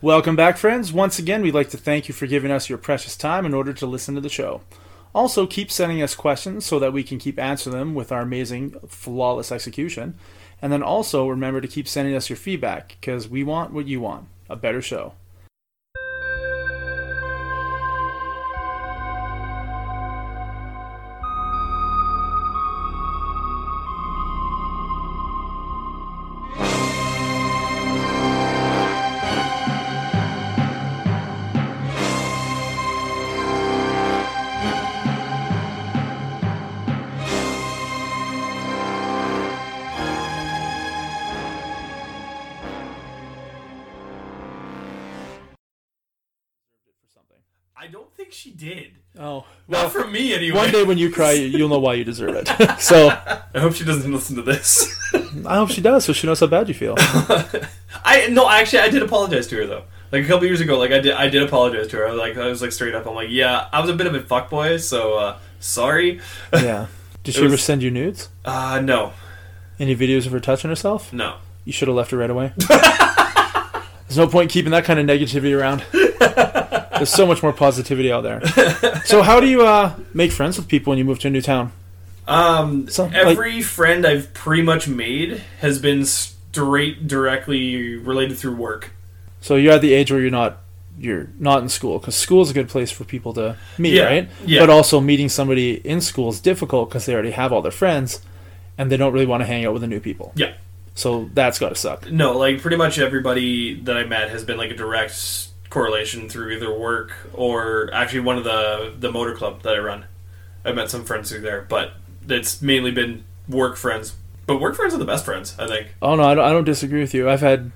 Welcome back, friends. Once again, we'd like to thank you for giving us your precious time in order to listen to the show. Also, keep sending us questions so that we can keep answering them with our amazing, flawless execution. And then also remember to keep sending us your feedback because we want what you want a better show. Did. Oh, Not from me, anyway. one day when you cry, you'll know why you deserve it. so I hope she doesn't listen to this. I hope she does, so she knows how bad you feel. I no, actually, I did apologize to her though. Like a couple years ago, like I did, I did apologize to her. I was like, I was like straight up. I'm like, yeah, I was a bit of a fuckboy, so uh, sorry. Yeah. Did she It ever send you nudes? Uh, no, Any videos of her touching herself? no. You should have left her right away. There's no point keeping that kind of negativity around. There's so much more positivity out there. So, how do you uh, make friends with people when you move to a new town? Um, So, like- every friend I've pretty much made has been straight directly related through work. So, you're at the age where you're not you're not in school because school is a good place for people to meet, Yeah, right? yeah. But also, meeting somebody in school is difficult because they already have all their friends, and they don't really want to hang out with the new people. Yeah. So that's got to suck. No, like pretty much everybody that I met has been like a direct correlation through either work or actually one of the the motor club that I run. I met some friends through there, but it's mainly been work friends. But work friends are the best friends, I think. Oh no, I don't, I don't disagree with you. I've had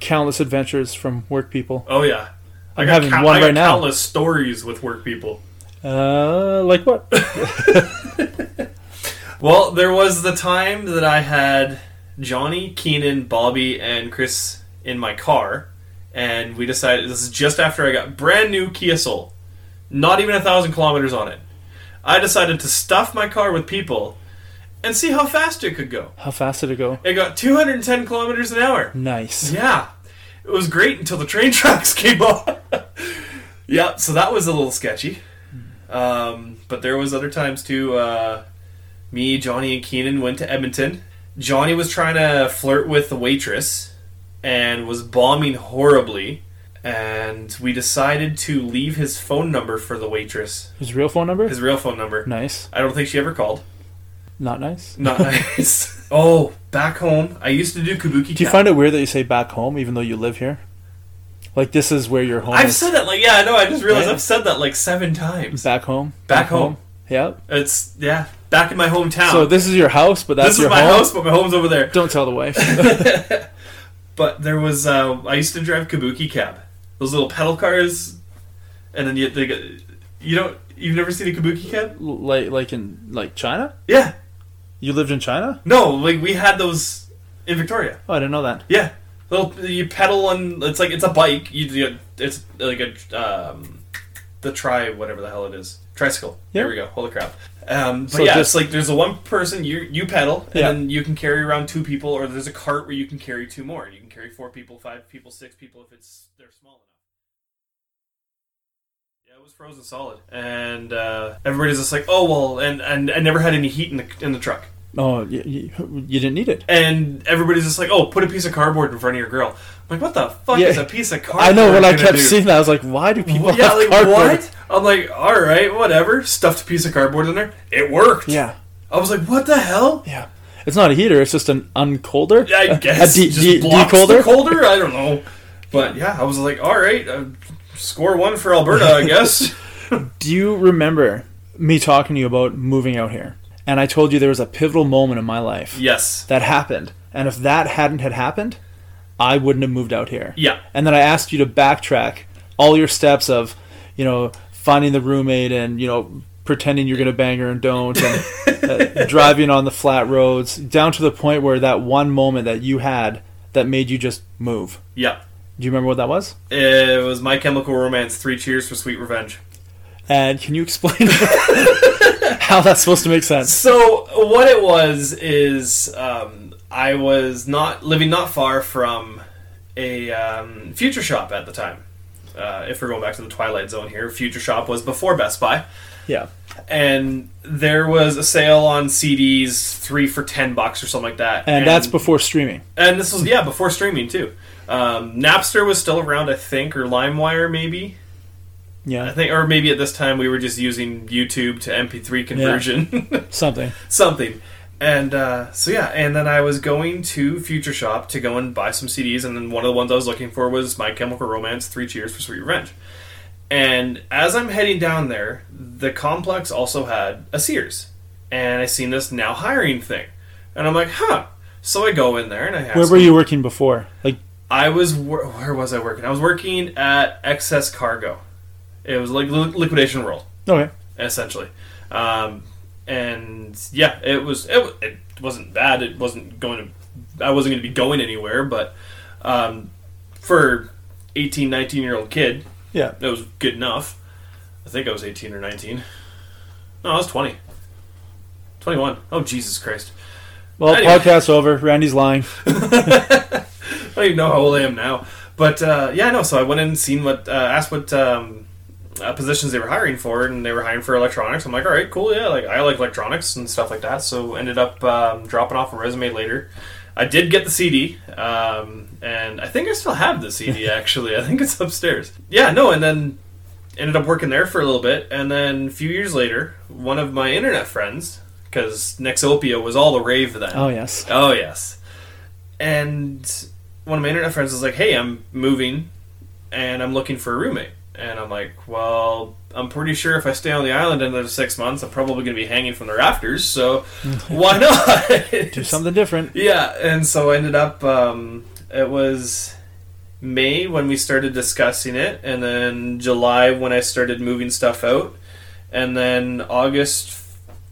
countless adventures from work people. Oh yeah, I'm having one I right now. Countless stories with work people. Uh, like what? Well, there was the time that I had Johnny, Keenan, Bobby, and Chris in my car, and we decided this is just after I got brand new Kia Soul, not even a thousand kilometers on it. I decided to stuff my car with people and see how fast it could go. How fast did it go? It got 210 kilometers an hour. Nice. Yeah, it was great until the train tracks came on. yeah, so that was a little sketchy. Um, but there was other times too. Uh, me, Johnny, and Keenan went to Edmonton. Johnny was trying to flirt with the waitress and was bombing horribly. And we decided to leave his phone number for the waitress, His real phone number? his real phone number. Nice. I don't think she ever called. Not nice. Not nice. oh, back home, I used to do kabuki. Do you Cat. find it weird that you say back home even though you live here? Like this is where your home I've is. said that like yeah, I know. I just realized Right? I've said that like seven times. back home. Back home. Yep. It's yeah, back in my hometown. So this is your house, but that's this is your my home. house, but my home's over there. Don't tell the wife. But there was uh, I used to drive kabuki cab, those little pedal cars, and then you they get you don't you've never seen a kabuki cab? like like in like China? Yeah, You lived in China? no, like we had those in Victoria. Oh, I didn't know that. Yeah, little you pedal and it's like it's a bike. You, you it's like a um, the tri whatever the hell it is tricycle. Yeah. There we go. Holy crap. Um, but So yeah, just- it's like there's a one person you you pedal and Yeah. then you can carry around two people, or there's a cart where you can carry two more. You carry four people, five people, six people if it's they're small enough. Yeah, it was frozen solid, and uh, everybody's just like, oh well, and and I never had any heat in the in the truck. Oh, you, you, you didn't need it. And everybody's just like, "Oh, put a piece of cardboard in front of your grill." I'm like, "What the fuck Yeah. is a piece of cardboard?" I know when I kept do? seeing that, I was like, why do people yeah, like cardboard? what? I'm like, all right, whatever. Stuffed a piece of cardboard in there. It worked. Yeah, I was like, what the hell? yeah. It's not a heater; it's just an uncolder. Yeah, I guess a de- just de- blocks decolder. the colder. I don't know, but yeah, I was like, all right, uh, score one for Alberta, I guess. Do you remember me talking to you about moving out here? And I told you there was a pivotal moment in my life yes. that happened, and if that hadn't had happened, I wouldn't have moved out here. Yeah. And then I asked you to backtrack all your steps of, you know, finding the roommate and you know pretending you're gonna bang her and don't, and uh, driving on the flat roads, down to the point where that one moment that you had that made you just move. Yeah. Do you remember what that was? It was My Chemical Romance. Three cheers for sweet revenge. And can you explain how that's supposed to make sense? So what it was is um, I was not living not far from a um, Future Shop at the time. Uh, if we're going back to the Twilight Zone here, Future Shop was before Best Buy, Yeah. and there was a sale on CDs, three for ten bucks or something like that. And, that's before streaming. and this was yeah before streaming too. Um, Napster was still around, I think, or LimeWire maybe. Yeah, I think, or maybe at this time we were just using YouTube to MP3 conversion, Something. something. And uh, so yeah, and then I was going to Future Shop to go and buy some CDs, and then one of the ones I was looking for was My Chemical Romance: Three Cheers for Sweet Revenge. And as I'm heading down there, the complex also had a Sears, and I seen this now hiring thing, and I'm like, huh. So I go in there and I ask Where were you working before? Like, I was wor- where was I working? I was working at Excess Cargo. It was like li- liquidation world okay. essentially. Um, and yeah, it was it, it wasn't bad. It wasn't going to I wasn't going to be going anywhere, but um, for 18, 19 year old kid, Yeah. it was good enough. I think I was 18 or 19. No, I was 20. 21. Oh Jesus Christ. Well, Anyway. podcast over. Randy's lying. I don't even know how old I am now. But uh, yeah, no. So I went in and seen what, uh, asked what um, uh, positions they were hiring for, and they were hiring for electronics. I'm like, all right, cool, yeah. Like I like electronics and stuff like that. So ended up um, dropping off a resume later. I did get the CD, um, and I think I still have the CD. Actually, I think it's upstairs. Yeah, no, and then ended up working there for a little bit, and then a few years later, one of my internet friends, because Nexopia was all the rave then. Oh, yes. Oh yes. And one of my internet friends was like, "Hey, I'm moving, and I'm looking for a roommate." And I'm like, "Well, I'm pretty sure if I stay on the island another six months, I'm probably going to be hanging from the rafters. So why not Do something different. Yeah, and so I ended up. Um, it was May when we started discussing it, and then July when I started moving stuff out, and then August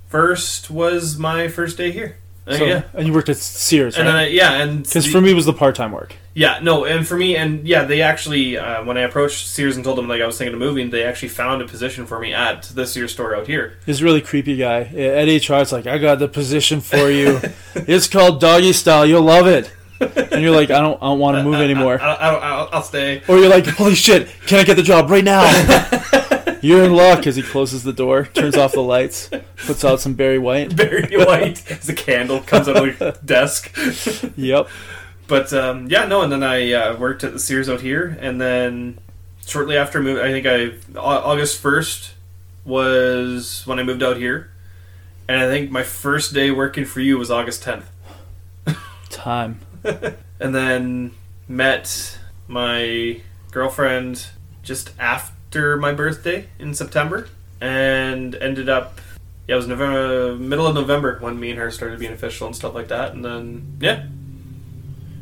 first was my first day here. So, yeah. And you worked at Sears, And then right? I, yeah, and Because for me, it was the part-time work. yeah, no, and for me, and yeah, they actually uh, when I approached Sears and told them like I was thinking of moving, they actually found a position for me at the Sears store out here. He's a really creepy guy. At HR, it's like, I got the position for you. it's called Doggy Style. You'll love it. And you're like, I don't, I don't want to move anymore. I, I, I'll, I'll stay. Or you're like, holy shit, can I get the job right now? You're in luck as he closes the door, turns off the lights, puts out some Barry White. Very white as a candle comes out of the desk. Yep. But um, yeah, no, and then I uh, worked at the Sears out here, and then shortly after moving, I think I August first was when I moved out here, and I think my first day working for you was August tenth. Time. and then met my girlfriend just after my birthday in September, and ended up. Yeah, it was November, middle of November when me and her started being official and stuff like that, and then yeah.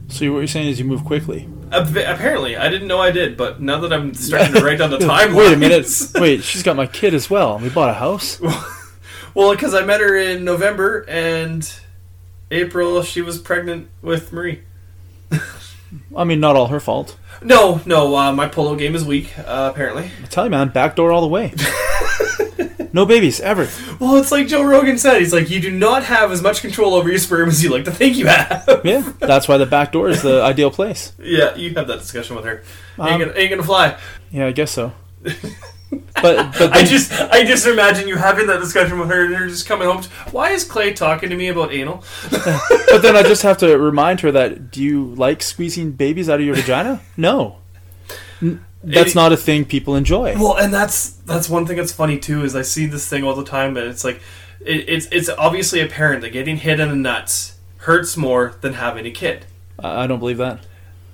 So what you're saying is you move quickly. Apparently, I didn't know I did, but now that I'm starting to write down the timeline, Wait a minute. Wait, she's got my kid as well. We bought a house. well, because I met her in November and April, she was pregnant with Marie. I mean, not all her fault. No, no, uh, my polo game is weak. Uh, apparently, I tell you, man, backdoor all the way. no babies ever. Well, it's like Joe Rogan said. He's like, you do not have as much control over your sperm as you like to think you have. Yeah, that's why the back door is the ideal place. yeah, you have that discussion with her. Um, ain't, gonna, ain't gonna fly. Yeah, I guess so. But but I just, I just imagine you having that discussion with her, and her just coming home. to- Why is Clay talking to me about anal? but then I just have to remind her that do you like squeezing babies out of your vagina? No. That's It- not a thing people enjoy. Well, and that's that's one thing that's funny too is I see this thing all the time, and it's like, it, it's it's obviously apparent that getting hit in the nuts hurts more than having a kid. I don't believe that.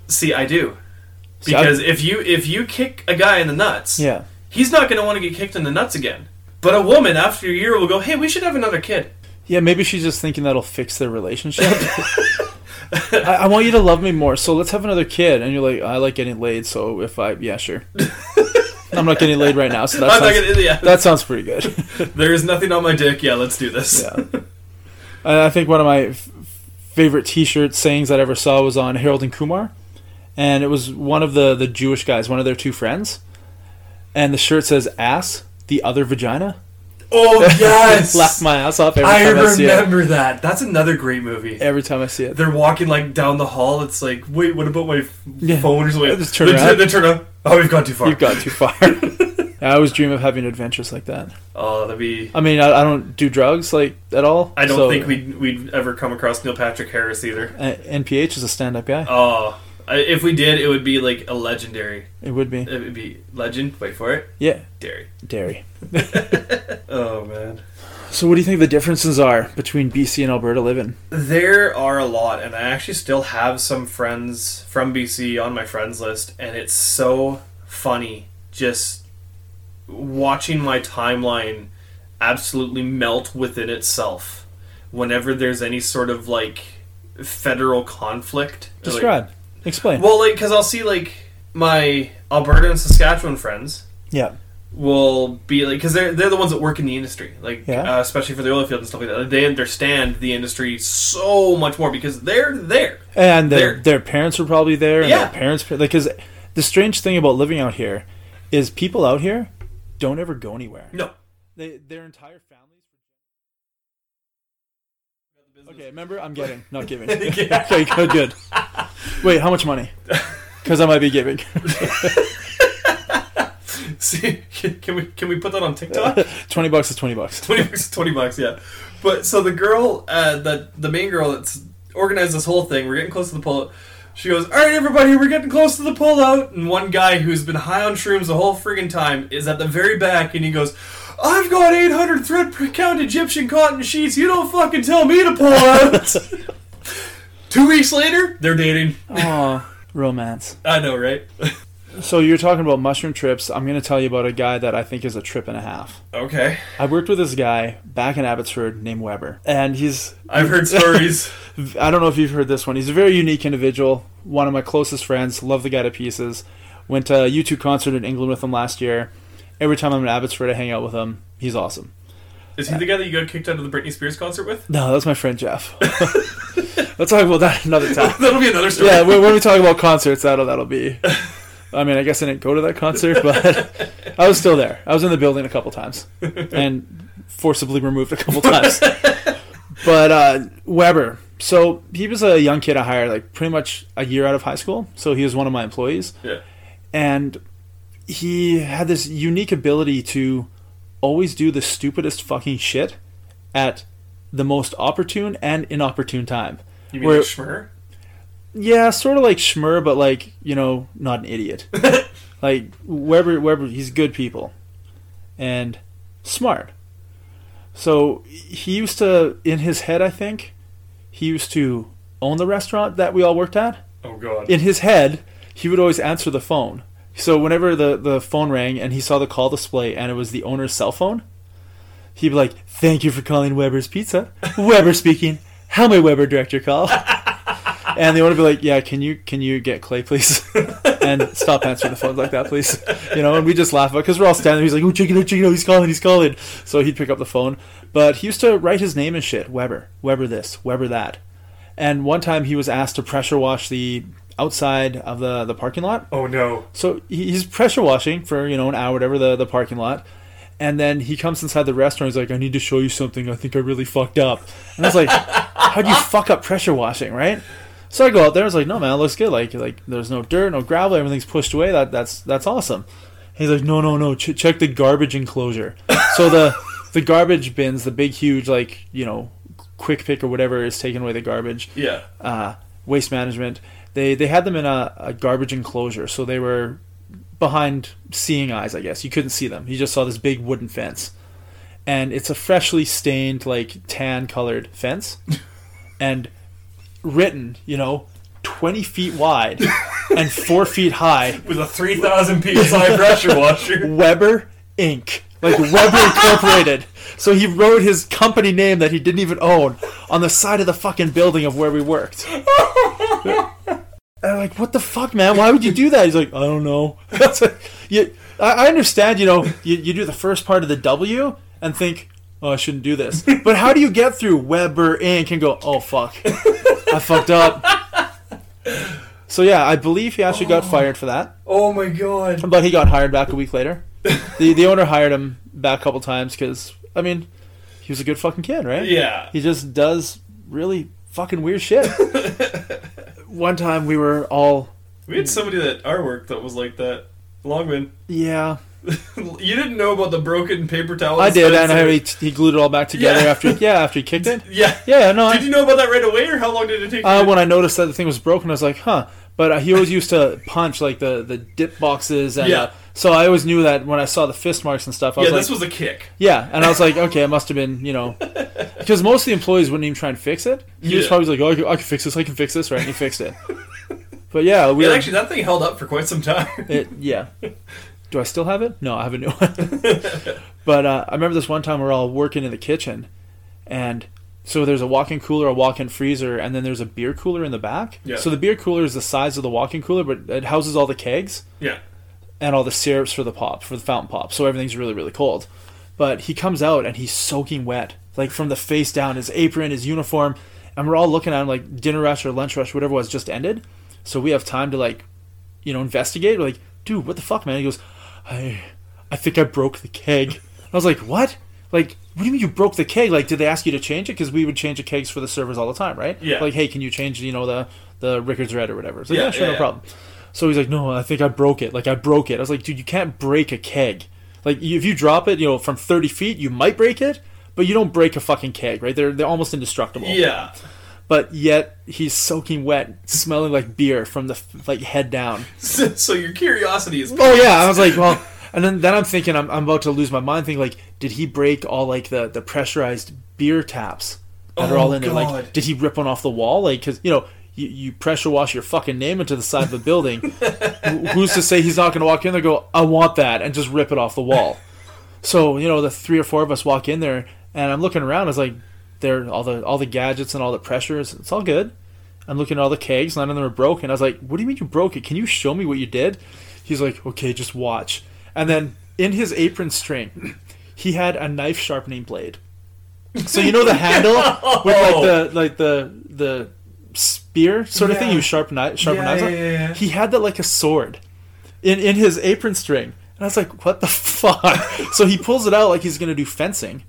See, I do. I- Because if you if you kick a guy in the nuts, Yeah. He's not going to want to get kicked in the nuts again. But a woman after a year will go, "Hey, we should have another kid." Yeah, maybe she's just thinking that'll fix their relationship. I, I want you to love me more, so let's have another kid. And you're like, I like getting laid, so if I, yeah, sure. I'm not getting laid right now, so that sounds, gonna, yeah. that sounds pretty good. there is nothing on my dick. Yeah, let's do this. Yeah. I think one of my f- favorite T-shirt sayings that I ever saw was on Harold and Kumar, and it was one of the the Jewish guys, one of their two friends, and the shirt says "ass, the other vagina." Oh yes, Laugh my ass off every I time I, see it. remember that. That's another great movie. Every time I see it. They're walking like down the hall. It's like, wait, what about my f- Yeah. phone or something? Just turn they, around. they turn around. Oh, we've gone too far. You've gone too far. I always dream of having adventures like that. Oh, that'd be. I mean, I, I don't do drugs like at all. I don't so- think we'd we'd ever come across Neil Patrick Harris either. Uh, NPH is a stand-up guy. Oh, if we did, it would be like a legendary. It would be. It would be legend. Wait for it. Yeah, Dairy. dairy. Oh man. So, what do you think the differences are between BC and Alberta living? There are a lot, and I actually still have some friends from BC on my friends list, and it's so funny just watching my timeline absolutely melt within itself whenever there's any sort of like federal conflict. or, like- Describe. Explain. well, like, because I'll see like my Alberta and Saskatchewan friends yeah. will be like because they're they're the ones that work in the industry, like Yeah. uh, especially for the oil field and stuff like that. They understand the industry so much more because they're there. And their their parents were probably there. And Yeah. Their parents, like, because the strange thing about living out here is people out here don't ever go anywhere. No, They their entire families. Okay, remember I'm getting, not giving. Okay, good, good. Wait, how much money? Because I might be giving. see, can we can we put that on TikTok? twenty bucks is twenty bucks. twenty bucks, is twenty bucks, yeah. But so the girl, uh, that the main girl that's organized this whole thing, we're getting close to the pullout. She goes, "All right, everybody, we're getting close to the pullout." And one guy who's been high on shrooms the whole friggin' time is at the very back, and he goes. I've got 800 thread count Egyptian cotton sheets. You don't fucking tell me to pull out. Two weeks later, they're dating. Oh, romance. I know, right? So you're talking about mushroom trips. I'm going to tell you about a guy that I think is a trip and a half. okay. I worked with this guy back in Abbotsford named Weber, and he's I've heard stories. I don't know if you've heard this one. He's a very unique individual. One of my closest friends. Love the guy to pieces. Went to a U2 concert in England with him last year. Every time I'm in Abbotsford, I hang out with him. He's awesome. Is he the guy that you got kicked out of the Britney Spears concert with? No, that's my friend Jeff. Let's talk about that another time. That'll be another story. Yeah, when, when we talk about concerts, that'll that'll be. I mean, I guess I didn't go to that concert, but I was still there. I was in the building a couple times and forcibly removed a couple times. But uh, Weber, so he was a young kid I hired, like pretty much a year out of high school. So he was one of my employees, Yeah. and he had this unique ability to always do the stupidest fucking shit at the most opportune and inopportune time. You mean Where- like Schmer? Yeah, sort of like Schmer, but like you know, not an idiot. like Weber, Weber, he's good people, and smart. So he used to, in his head, I think, he used to own the restaurant that we all worked at. Oh god. In his head, he would always answer the phone. So whenever the the phone rang and he saw the call display and it was the owner's cell phone, he'd be like, "Thank you for calling Weber's Pizza. Weber speaking. How may Weber direct your call?" and the owner would be like, "Yeah, can you can you get Clay, please, and stop answering the phones like that, please." You know, and we just laugh about because we're all standing. there. He's like, "Oh, check it out, oh, check it out. Oh, he's calling, he's calling." So he'd pick up the phone, but he used to write his name and shit. Weber, Weber this, Weber that. And one time he was asked to pressure wash the outside of the the parking lot. oh no. So he's pressure washing for you know an hour, whatever the the parking lot, and then he comes inside the restaurant. He's like, "I need to show you something. I think I really fucked up." And I was like, "How do you fuck up pressure washing, right?" So I go out there. I was like, "No, man, it looks good. Like like there's no dirt, no gravel. Everything's pushed away. That that's that's awesome." He's like, "No, no, no. Ch- check the garbage enclosure." so the the garbage bins, the big, huge, like you know, quick pick or whatever is taking away the garbage Yeah. uh, waste management. They they had them in a, a garbage enclosure, so they were behind seeing eyes. I guess you couldn't see them. You just saw this big wooden fence, and it's a freshly stained, like tan colored fence, and written, you know, twenty feet wide and four feet high. With a 3,000 psi pressure washer. Weber Inc. Like Weber Incorporated. So he wrote his company name that he didn't even own on the side of the fucking building of where we worked. And I'm like, what the fuck, man? Why would you do that? He's like, I don't know. Like, you, I, I understand, you know, you, you do the first part of the W and think, oh, I shouldn't do this. But how do you get through Weber Inc. and go, oh, fuck, I fucked up? So yeah, I believe he actually got oh. fired for that. Oh my god. But he got hired back a week later. the The owner hired him back a couple times because I mean, he was a good fucking kid, right? Yeah. He just does really fucking weird shit. One time we were all We had somebody at our work that was like that. Longman. yeah. you didn't know about the broken paper towel. I did, and how he, he glued it all back together Yeah. after yeah after he kicked it. Yeah. Yeah, no, I, Did you know about that right away, or how long did it take? Uh, when I noticed that the thing was broken, I was like, huh. But uh, he always used to punch like the, the dip boxes, and Yeah. uh, so I always knew that when I saw the fist marks and stuff, I yeah, was this like, was a kick. yeah, and I was like, okay, it must have been, you know, because most of the employees wouldn't even try and fix it. He was Yeah. probably like, oh, I can, I can fix this, I can fix this, right? And he fixed it. But yeah, we Yeah, were- actually, that thing held up for quite some time. it, yeah. Do I still have it? No, I have a new one. but uh, I remember this one time we are all working in the kitchen, and so there's a walk-in cooler, a walk-in freezer, and then there's a beer cooler in the back. Yeah. So the beer cooler is the size of the walk-in cooler, but it houses all the kegs yeah. And all the syrups for the pop, for the fountain pop. So everything's really, really cold. But he comes out and he's soaking wet, like from the face down, his apron, his uniform, and we're all looking at him like dinner rush or lunch rush, whatever it was, just ended. So we have time to like, you know, investigate. We're like, dude, what the fuck, man? He goes, I, I think I broke the keg. I was like, what? Like, what do you mean you broke the keg? Like, did they ask you to change it? Because we would change the kegs for the servers all the time, right? Yeah. Like, hey, can you change, you know, the the Rickards Red or whatever? So Yeah, yeah, sure, yeah, no yeah. problem. So he's like, no, I think I broke it. Like, I broke it. I was like, dude, you can't break a keg. Like, if you drop it, you know, from 30 feet, you might break it, but you don't break a fucking keg, right? They're they're almost indestructible. Yeah. But yet he's soaking wet, smelling like beer from the like head down. So, so your curiosity is. Oh yeah, I was like, well, and then then I'm thinking I'm, I'm about to lose my mind. Thinking like, did he break all like the the pressurized beer taps that are Oh, all in there? Like, did he rip one off the wall? Like, because you know. You, you pressure wash your fucking name into the side of the building. Who's to say he's not going to walk in there go, I want that, and just rip it off the wall? So you know, the three or four of us walk in there, and I'm looking around. It's like, there all the all the gadgets and all the pressures. It's all good. I'm looking at all the kegs. None of them are broken. I was like, "What do you mean you broke it? Can you show me what you did?" He's like, "Okay, just watch." And then in his apron string, he had a knife sharpening blade. So you know the handle with like the like the the spear sort of thing. You sharpen knife, sharpen Yeah, knives. yeah, on? yeah, yeah. He had that like a sword in in his apron string. And I was like, what the fuck? so he pulls it out like he's gonna do fencing.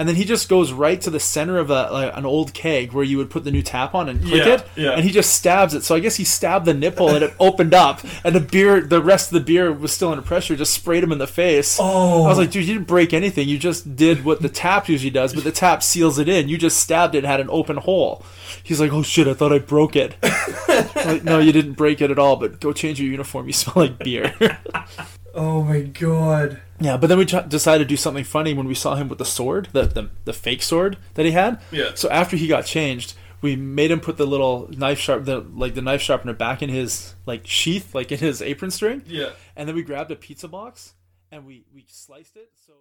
And then he just goes right to the center of a, like, an old keg where you would put the new tap on and click Yeah, it, yeah. and he just stabs it. So I guess he stabbed the nipple and it opened up, and the beer, the rest of the beer was still under pressure, just sprayed him in the face. Oh. I was oh. like, dude, you didn't break anything. You just did what the tap usually does, but the tap seals it in. You just stabbed it, and had an open hole. He's like, oh shit, I thought I broke it. Like, no, you didn't break it at all. But go change your uniform. You smell like beer. Oh my god. Yeah, but then we t- decided to do something funny when we saw him with the sword, the, the the fake sword that he had. Yeah. So after he got changed, we made him put the little knife sharp, the like the knife sharpener back in his like sheath, like in his apron string, Yeah. and then we grabbed a pizza box and we we sliced it. So.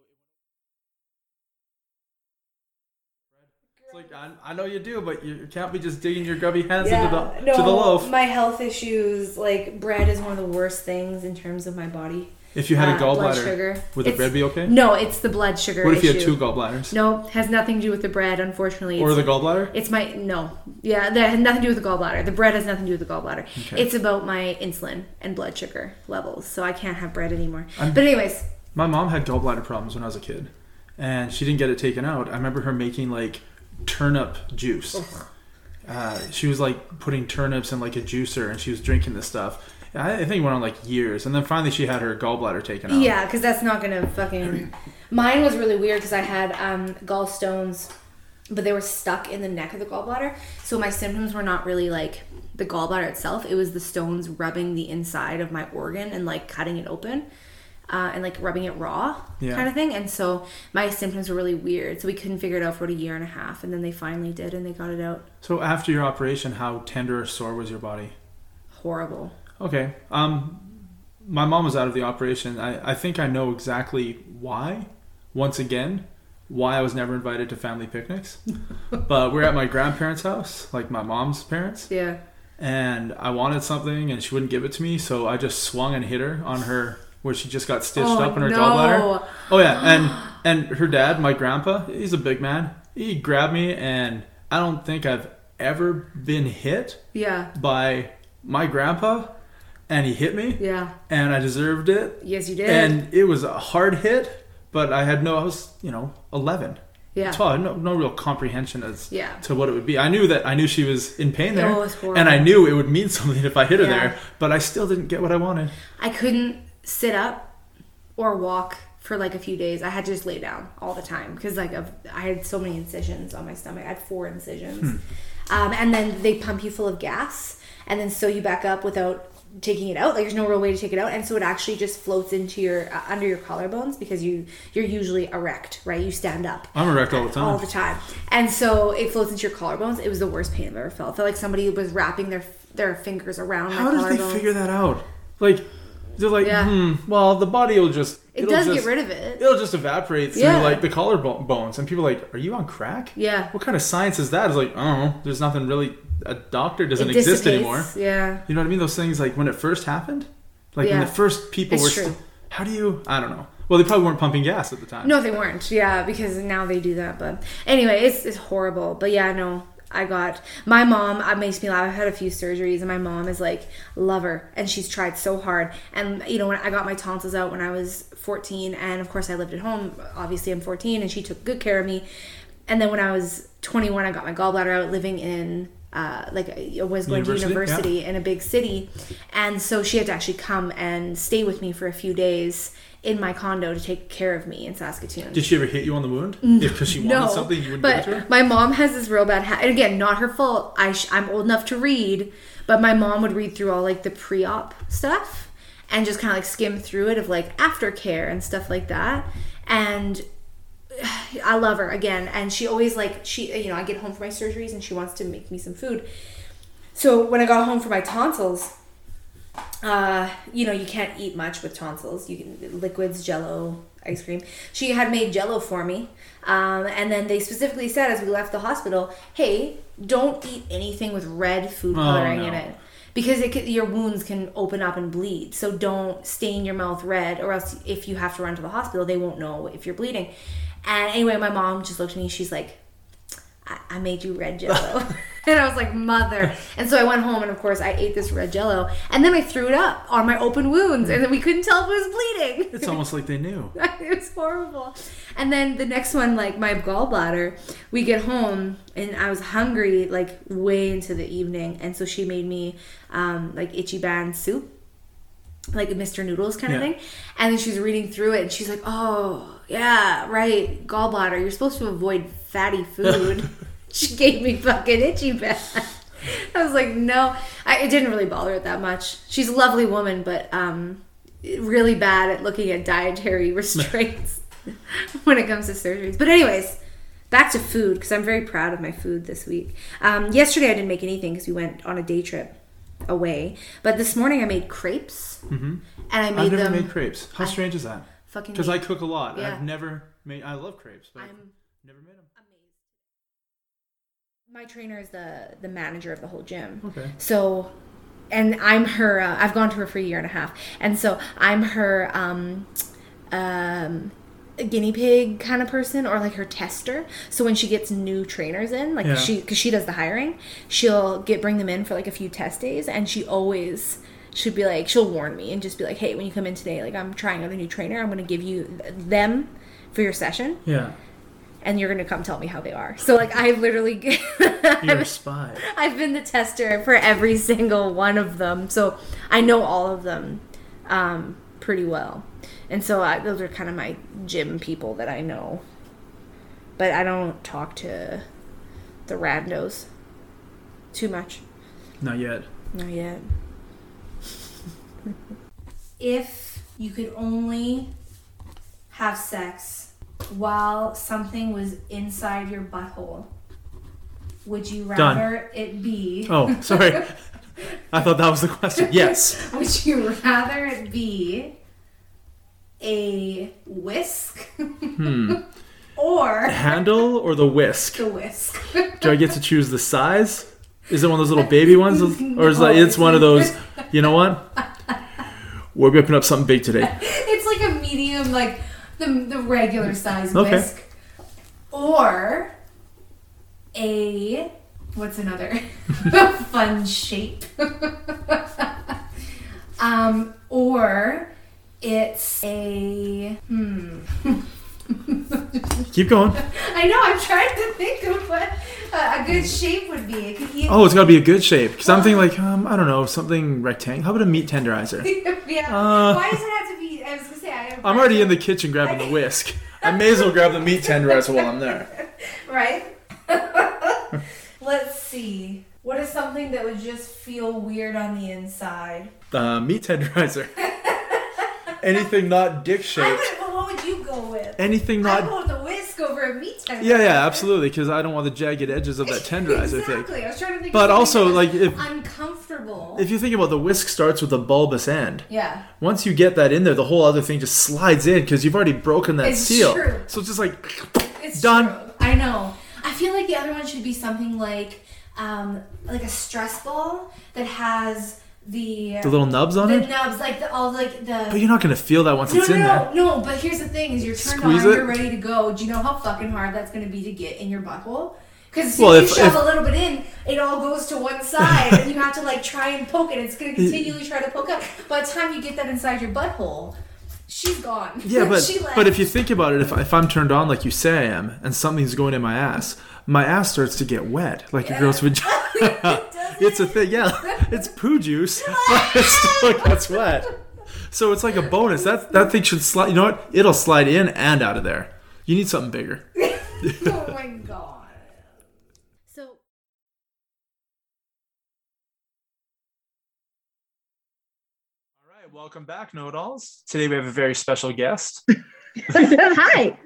It's like I, I know you do, but you can't be just digging your grubby hands into the no, to the loaf. My health issues, like bread, is one of the worst things in terms of my body. If you had a Uh, blood gallbladder, sugar. would the It's- bread be okay? No, it's the blood sugar. What if you issue. had two gallbladders? No, has nothing to do with the bread. Unfortunately, Or It's- the gallbladder? It's my no, yeah, that has nothing to do with the gallbladder. The bread has nothing to do with the gallbladder. Okay. It's about my insulin and blood sugar levels, so I can't have bread anymore. I'm- but anyways, My mom had gallbladder problems when I was a kid, and she didn't get it taken out. I remember her making like turnip juice. Uh, she was like putting turnips in like a juicer, and she was drinking this stuff. I, I think it went on like years, and then finally she had her gallbladder taken out. yeah, because that's not gonna fucking. Mine was really weird because I had um, gallstones, but they were stuck in the neck of the gallbladder. So my symptoms were not really like the gallbladder itself. It was the stones rubbing the inside of my organ and like cutting it open. Uh, and like rubbing it raw Yeah. kind of thing and so my symptoms were really weird so we couldn't figure it out for about a year and a half and then they finally did and they got it out So after your operation, how tender or sore was your body? horrible Okay. Um, my mom was out of the operation. I, I think I know exactly why. Once again, why I was never invited to family picnics. but we're at my grandparents' house, like my mom's parents, yeah and I wanted something and she wouldn't give it to me, so I just swung and hit her on her where she just got stitched Oh, up in her no. gallbladder. Oh yeah, and and her dad, my grandpa, he's a big man. He grabbed me, and I don't think I've ever been hit yeah by my grandpa, and he hit me, yeah and I deserved it. yes you did And it was a hard hit, but I had no. I was you know eleven. Yeah. Had no, no real comprehension as Yeah. to what it would be. I knew that I knew she was in pain there, Oh, and I knew it would mean something if I hit her Yeah. there. But I still didn't get what I wanted. I couldn't sit up or walk for like a few days. I had to just lay down all the time because like I had so many incisions on my stomach. I had four incisions, um, and then they pump you full of gas and then sew you back up without taking it out. Like there's no real way to take it out, and so it actually just floats into your uh, under your collarbones because you you're usually erect, right? You stand up I'm erect all the time. all the time. And so it floats into your collarbones. It was the worst pain I've ever felt. I felt like somebody was wrapping their their fingers around How my did collarbones. they figure that out? Like they're like, Yeah. hmm. Well, the body will just it does just, get rid of it. It'll just evaporate through Yeah. like the collarbones, and people are like, "Are you on crack? Yeah. What kind of science is that?" It's like, oh, there's nothing really. A doctor doesn't exist anymore. Yeah. You know what I mean? Those things like when it first happened, like when the first people It's were. true. st- how do you? I don't know. Well, they probably weren't pumping gas at the time. No, they weren't. Yeah, because now they do that. But anyway, it's, it's horrible. But yeah, no, I got my mom. It makes me laugh. I've had a few surgeries, and my mom is like love her, and she's tried so hard. And you know, when I got my tonsils out when I was 14, and of course I lived at home. Obviously, I'm 14, and she took good care of me. And then when I was 21, I got my gallbladder out, living in. Uh, like I was going University, to university in a big city, and so she had to actually come and stay with me for a few days in my condo to take care of me in Saskatoon. Did she ever hit you on the wound? Mm. Because she wanted No, something you wouldn't give it to her? but my mom has this real bad habit. And again, not her fault. I sh- I'm old enough to read, but my mom would read through all like the pre-op stuff and just kind of like skim through it of like aftercare and stuff like that. And I love her again, and she always like she you know I get home from my surgeries and she wants to make me some food. So when I got home for my tonsils, uh, you know, you can't eat much with tonsils. You can liquids, Jello, ice cream. She had made Jello for me, um, and then they specifically said as we left the hospital, "Hey, don't eat anything with red food Oh, coloring no. in it." Because it could, your wounds can open up and bleed, so don't stain your mouth red, or else if you have to run to the hospital, they won't know if you're bleeding. And anyway, my mom just looked at me. She's like, I, I made you red jello. and I was like, mother. And so I went home and of course I ate this red jello. And then I threw it up on my open wounds and then we couldn't tell if it was bleeding. It's almost like they knew. it was horrible. And then the next one, like my gallbladder, we get home and I was hungry like way into the evening. And so she made me um, like Ichiban soup like Mr. Noodles kind of Yeah. thing. And then she's reading through it and she's like, oh, yeah, right, gallbladder. You're supposed to avoid fatty food. she gave me fucking Ichiban. I was like, no. I, it didn't really bother it that much. She's a lovely woman, but um, really bad at looking at dietary restraints when it comes to surgeries. But, anyways. Back to food because I'm very proud of my food this week. Um, yesterday I didn't make anything because we went on a day trip away. But this morning I made crepes, mm-hmm. and I made I've never them. made crepes. How strange is that? fucking Because I cook a lot. Yeah. I've never made. I love crepes, but I've I'm never made. My trainer is the the manager of the whole gym. Okay. So, and I'm her. Uh, I've gone to her for a year and a half, and so I'm her um, um, guinea pig kind of person, or like her tester. So when she gets new trainers in, like Yeah. she because she does the hiring, she'll get bring them in for like a few test days, and she always. Should be like she'll warn me and just be like, "Hey, when you come in today, like I'm trying out a new trainer. I'm going to give you them for your session, Yeah. And you're going to come tell me how they are." So like I've literally You're a spy. I've been the tester for every single one of them, so I know all of them um, pretty well. And so I, those are kind of my gym people that I know. But I don't talk to the randos too much. Not yet. Not yet. if you could only have sex while something was inside your butthole, would you Done. rather it be? Oh, sorry. I thought that was the question. Yes. Would you rather it be a whisk Hmm. or Handle or the whisk? the whisk? Do I get to choose the size? Is it one of those little baby ones, or is No, like it's it's one of those? You know what? We're whipping up something big today. it's like a medium, like the, the regular size Okay. whisk. Or a what's another fun shape? um, or it's a hmm Keep going. I know. I'm trying to think of what a, good shape would be. It. Oh, it's got to be a good shape. Because I'm thinking like, um, I don't know, something rectangle. How about a meat tenderizer? yeah. Uh, Why it have to be? I was gonna say. I I'm already in the kitchen grabbing the whisk. I may as well grab the meat tenderizer while I'm there. Right. Let's see. What is something that would just feel weird on the inside? Uh, meat tenderizer. Anything not dick shaped. but what would you go with? Anything not. Not. go with a whisk over a meat tenderizer. Yeah, yeah, absolutely. Because I don't want the jagged edges of that tenderizer exactly. thing. I was trying to think. But of also, like, if that's if you think about the whisk starts with a bulbous end. yeah. Once you get that in there, the whole other thing just slides in because you've already broken that It's seal. true. So it's just like It's Done. true. I know. I feel like the other one should be something like, um, like a stress ball that has the the little nubs on the it. The nubs, like the all like the. But you're not gonna feel that once no, it's no, in no, there. no. But here's the thing: is you're turned Squeeze on, it? you're ready to go. Do you know how fucking hard that's going to be to get in your butthole? Because Well, if- you shove if- a little bit in, it all goes to one side, and you have to like try and poke it. It's going to continually try to poke up. By the time you get that inside your butthole, she's gone. Yeah, but but if you think about it, if, if I'm turned on like you say I am, and something's going in my ass, my ass starts to get wet like a girl's vagina. it's a thing, yeah. It's poo juice, but it still gets wet. So it's like a bonus. That that thing should slide. You know what? It'll slide in and out of there. You need something bigger. oh my god. So All right, welcome back, Know It Alls. Today we have a very special guest. Hi.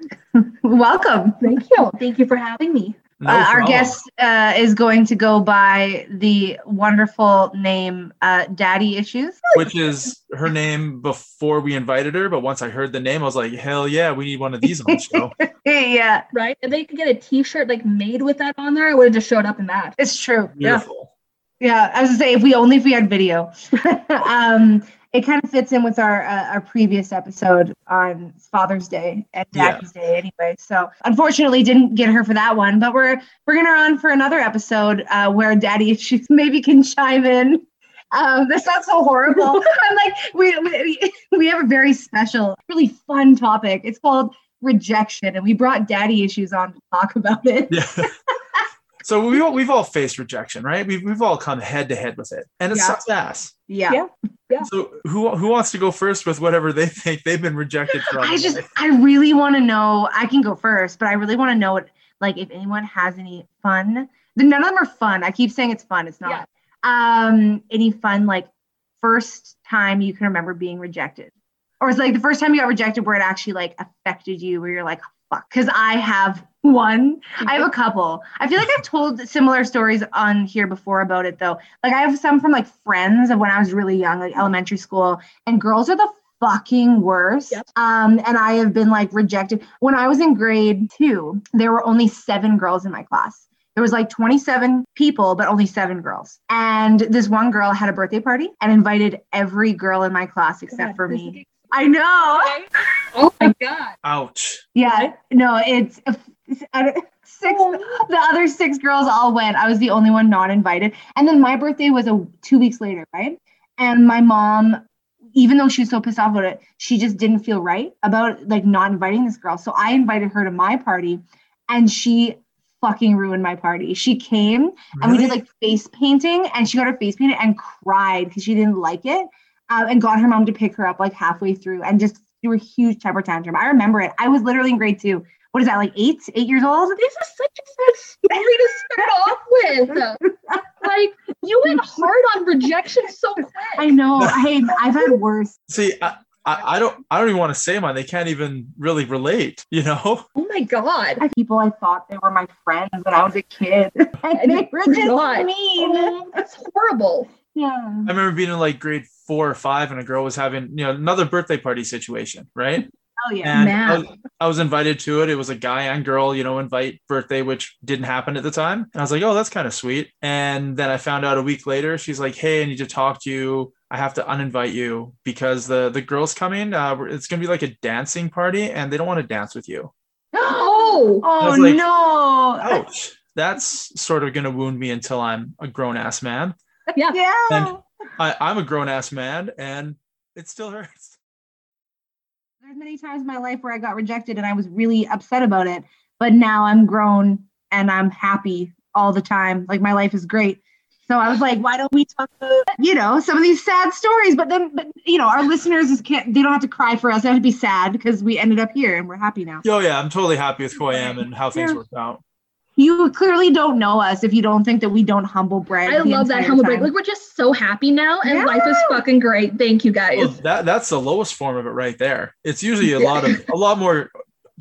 Welcome. Thank you. Thank you for having me. No uh, our guest uh, is going to go by the wonderful name uh, Daddy Issues. which is her name before we invited her. But once I heard the name, I was like, hell yeah, we need one of these on the show. yeah, right? If they could get a T-shirt like made with that on there, I would have just showed up in that. it's true. Yeah. Beautiful. Yeah, I was gonna say if we only if we had video. um, it kind of fits in with our uh, our previous episode on Father's Day and Yeah. Daddy's Day anyway. So unfortunately, didn't get her for that one, but we're we're gonna on for another episode uh, where Daddy issues maybe can chime in. Um, this sounds so horrible. I'm like we, we we have a very special, really fun topic. It's called rejection, and we brought Daddy issues on to talk about it. Yeah. so we all, we've all faced rejection, right? We've, we've all come head to head with it, and it Yeah. sucks ass. Yeah. Yeah. So who who wants to go first with whatever they think they've been rejected from? I just, I really want to know. I can go first, but I really want to know what, like, if anyone has any fun. None of them are fun. I keep saying it's fun. It's not. Um, any fun, like, first time you can remember being rejected, or it's like the first time you got rejected where it actually like affected you, where you're like, fuck. Because I have one. I have a couple. I feel like I've told similar stories on here before about it though. Like I have some from like friends of when I was really young, like elementary school, and girls are the fucking worst. Yep. Um, and I have been like rejected. When I was in grade two, there were only seven girls in my class. There was like 27 people, but only seven girls. And this one girl had a birthday party and invited every girl in my class except for me. I know. Oh my god. Ouch. Yeah, no, it's out of six. Oh. The other six girls all went. I was the only one not invited. And then my birthday was a two weeks later, right? And my mom, even though she was so pissed off about it, she just didn't feel right about like not inviting this girl. So I invited her to my party, and she fucking ruined my party. She came and we did like face painting, and she got her face painted and cried because she didn't like it, uh, and got her mom to pick her up like halfway through and just threw a huge temper tantrum. I remember it. I was literally in grade two. What is that, like eight, eight years old? This is such a sad story to start off with. Like you went hard on rejection so quick. I know. I I've had worse. See, I, I, I don't I don't even want to say mine. They can't even really relate. You know. Oh my god. People I thought they were my friends when I was a kid, and they were just not. mean. Oh, that's horrible. Yeah. I remember being in like grade four or five, and a girl was having you know another birthday party situation, right? Oh yeah. And I Man. was, I was invited to it. It was a guy and girl, you know, invite birthday, which didn't happen at the time. And I was like, oh, that's kind of sweet. And then I found out a week later, she's like, hey, I need to talk to you. I have to uninvite you because the the girls coming. Uh, it's gonna be like a dancing party, and they don't want to dance with you. Oh. Oh like- no. Ouch. That's sort of gonna wound me until I'm a grown ass man. Yeah. Yeah. And- I, I'm a grown ass man, and it still hurts. there's many times in my life where I got rejected and I was really upset about it. But now I'm grown and I'm happy all the time. Like my life is great. So I was like, why don't we talk about, you know, some of these sad stories? But then, but you know, our listeners is can't, they don't have to cry for us. They have to be sad because we ended up here and we're happy now. Oh yeah, I'm totally happy with who I am and how things Yeah. worked out. You clearly don't know us if you don't think that we don't humble brag. I love that entire humble break. time. Like we're just so happy now, and Yeah. life is fucking great. Thank you guys. Well, that that's the lowest form of it right there. It's usually a lot of a lot more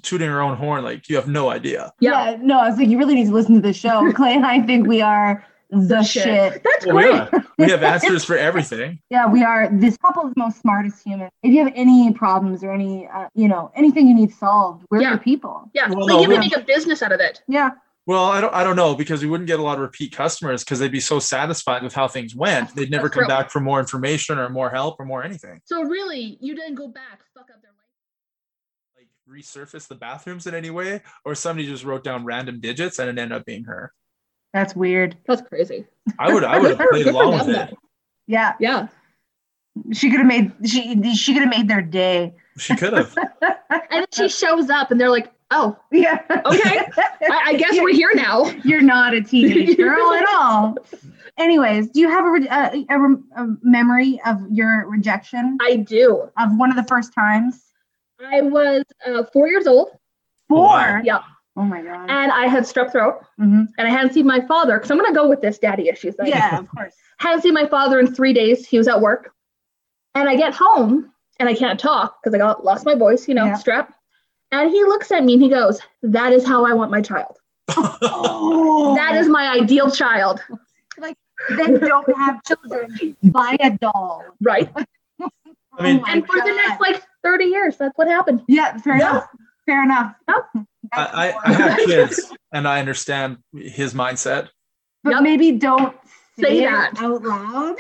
tooting our own horn like you have no idea. yeah, Yeah, no, I was like, you really need to listen to the show. Clay and I think we are the shit. shit. that's Well, great. are. we have answers for everything. Yeah, we are this couple of the most smartest humans. If you have any problems or any, uh, you know, anything you need solved, we're Yeah. your people. Yeah, Well, like no, you can make a business out of it. Yeah, Well, I don't I don't know because we wouldn't get a lot of repeat customers because they'd be so satisfied with how things went. They'd never come back for more information or more help or more anything. So really, you didn't go back, fuck up their life. Like resurface the bathrooms in any way, or somebody just wrote down random digits and it ended up being her. that's weird. That's crazy. I would I would have Good played along with them, it. Yeah, Yeah, she could have made she she could have made their day. She could have. and then she shows up, and they're like, "Oh, Yeah. Okay. I, I guess we're here now." You're not a teenage girl at all. Anyways, do you have a, a, a, a memory of your rejection I do. of one of the first times? I was uh, four years old. Four. Wow. Yeah, Oh my god. and I had strep throat, Mhm. and I hadn't seen my father because I'm gonna go with this daddy issues. thing. Yeah, of course. hadn't seen my father in three days. He was at work. And I get home and I can't talk because I got lost my voice, you know, Yeah. strep. And he looks at me and he goes, That is how I want my child. Oh, That is my ideal child. Like, then don't have children. Buy a doll. Right. I mean, Oh and for the next like 30 years, that's what happened. Yeah, fair Yeah. enough. Fair enough. Yep. I, I, I have kids and I understand his mindset. But Yep. maybe don't say, Say that. out loud.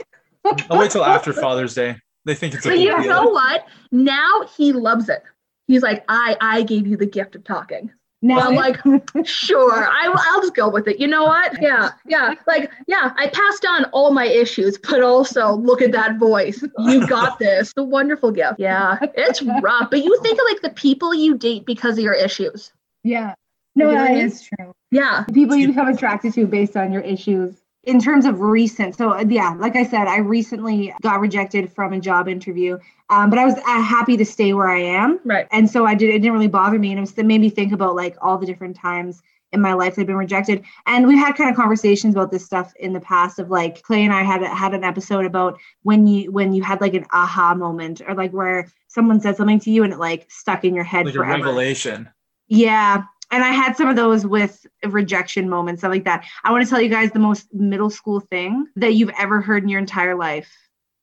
I'll wait till after Father's Day. They think it's a But big you deal. know what? Now he loves it. He's like, I I gave you the gift of talking. Now I'm like, sure, I, I'll just go with it. You know what? Yeah, yeah. Like, yeah, I passed on all my issues, but also look at that voice. You got this. The wonderful gift. Yeah, it's rough. But you think of like the people you date because of your issues. yeah. No, You know what I mean? is true. Yeah. The people you become attracted to based on your issues. In terms of recent, so uh, yeah, like I said, I recently got rejected from a job interview, um, but I was uh, happy to stay where I am, Right. and so I did. It didn't really bother me, and it, was, it made me think about like all the different times in my life that I've been rejected. And we've had kind of conversations about this stuff in the past. Of like Clay and I had had an episode about when you when you had like an aha moment, or like where someone said something to you and it like stuck in your head Like a revelation. Yeah. And I had some of those with rejection moments, stuff like that. I want to tell you guys the most middle school thing that you've ever heard in your entire life.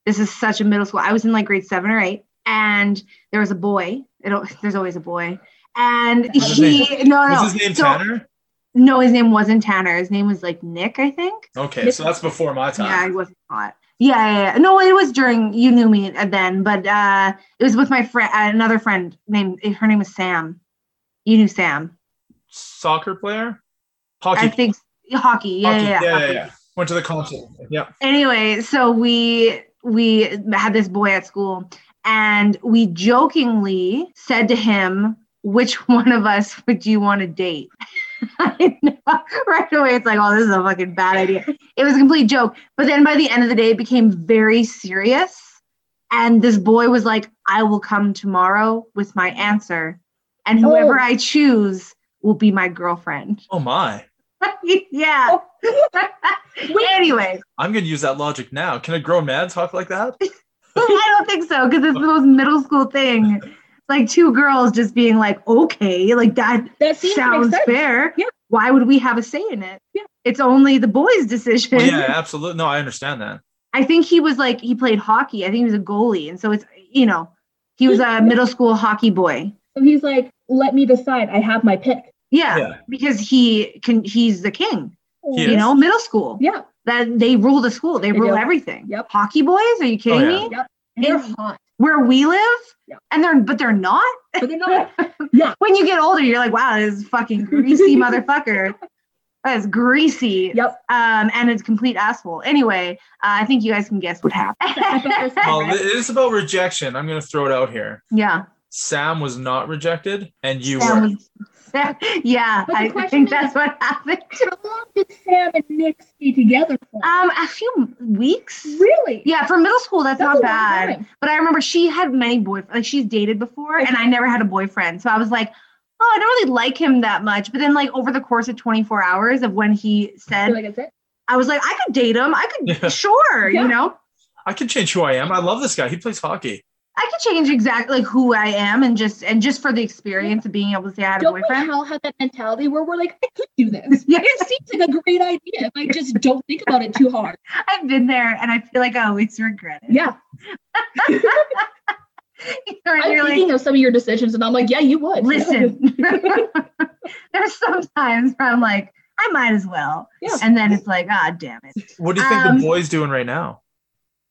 This is such a middle school. I was in like grade seven or eight, and there was a boy. There's always a boy. And he, no, no, Was his name So- Tanner? no, his name wasn't Tanner. His name was like Nick, I think. Okay, so that's before my time. Yeah, I wasn't hot. Yeah, yeah, yeah. No, it was during you knew me then, but uh, it was with my friend, another friend named her name was Sam. You knew Sam. Soccer player? Hockey. I think hockey. Yeah, hockey. yeah, yeah. yeah, hockey. yeah. Went to the concert. Yeah. Anyway, so we we had this boy at school, and we jokingly said to him, "Which one of us would you want to date?" I know. Right away, it's like, "Oh, this is a fucking bad idea." It was a complete joke, but then by the end of the day, it became very serious. And this boy was like, "I will come tomorrow with my answer, and whoever Oh. I choose will be my girlfriend." Oh my. yeah. anyway, I'm gonna use that logic now. Can a grown man talk like that? I don't think so because it's the most middle school thing. Like two girls just being like, okay, like that That seems sounds fair. Yeah. Why would we have a say in it? Yeah. It's only the boys' decision. Well, yeah, absolutely. No, I understand that. I think he was like he played hockey. I think he was a goalie, and so it's you know he was a middle school hockey boy. So he's like, let me decide. I have my pick. Yeah, Yeah. because he can. He's the king. He You is. know, middle school. Yeah. That they rule the school. They They rule do. everything. Yep. Hockey boys? Are you kidding Oh, yeah. me? And they're hot. Where we live, Yeah. and they're but they're not. But they're not. yeah. when you get older, you're like, wow, this is fucking greasy motherfucker. That is greasy. Yep. Um, and it's complete asshole. Anyway, uh, I think you guys can guess what happened. Well, it is about rejection. I'm gonna throw it out here. yeah. Sam was not rejected, and you Sam were. was- yeah, I think is- that's what happened. How long did Sam and Nick stay together for? Um, a few weeks. really? Yeah, for middle school, that's, That's not bad. But I remember she had many boyfriends. Like she's dated before, and I never had a boyfriend. So I was like, oh, I don't really like him that much. But then, like over the course of 24 hours of when he said, You're like, it? I was like, I could date him. I could, Yeah. sure, Yeah. you know. I can change who I am. I love this guy. He plays hockey. I could change exactly like who I am, and just and just for the experience of being able to say I had a Don't we boyfriend. all have that mentality where we're like, I could do this. Yeah. It seems like a great idea if I just don't think about it too hard. I've been there, and I feel like I always regret it. Yeah. You know, I'm you're like, thinking of some of your decisions and I'm like, yeah, you would. listen. There's sometimes where I'm like, I might as well. Yeah. And then it's like, ah, damn it. What do you think Um, the boy's doing right now?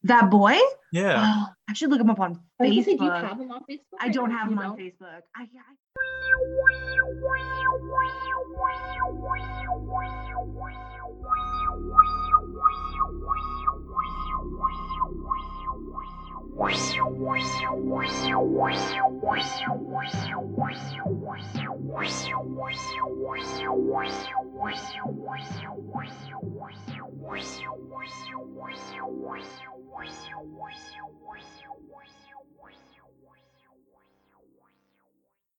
That boy? Yeah. Oh, I should look him up on Facebook. Say, do you have him on Facebook? I don't have him on Facebook. I, I... 我想，我想，我想，我想。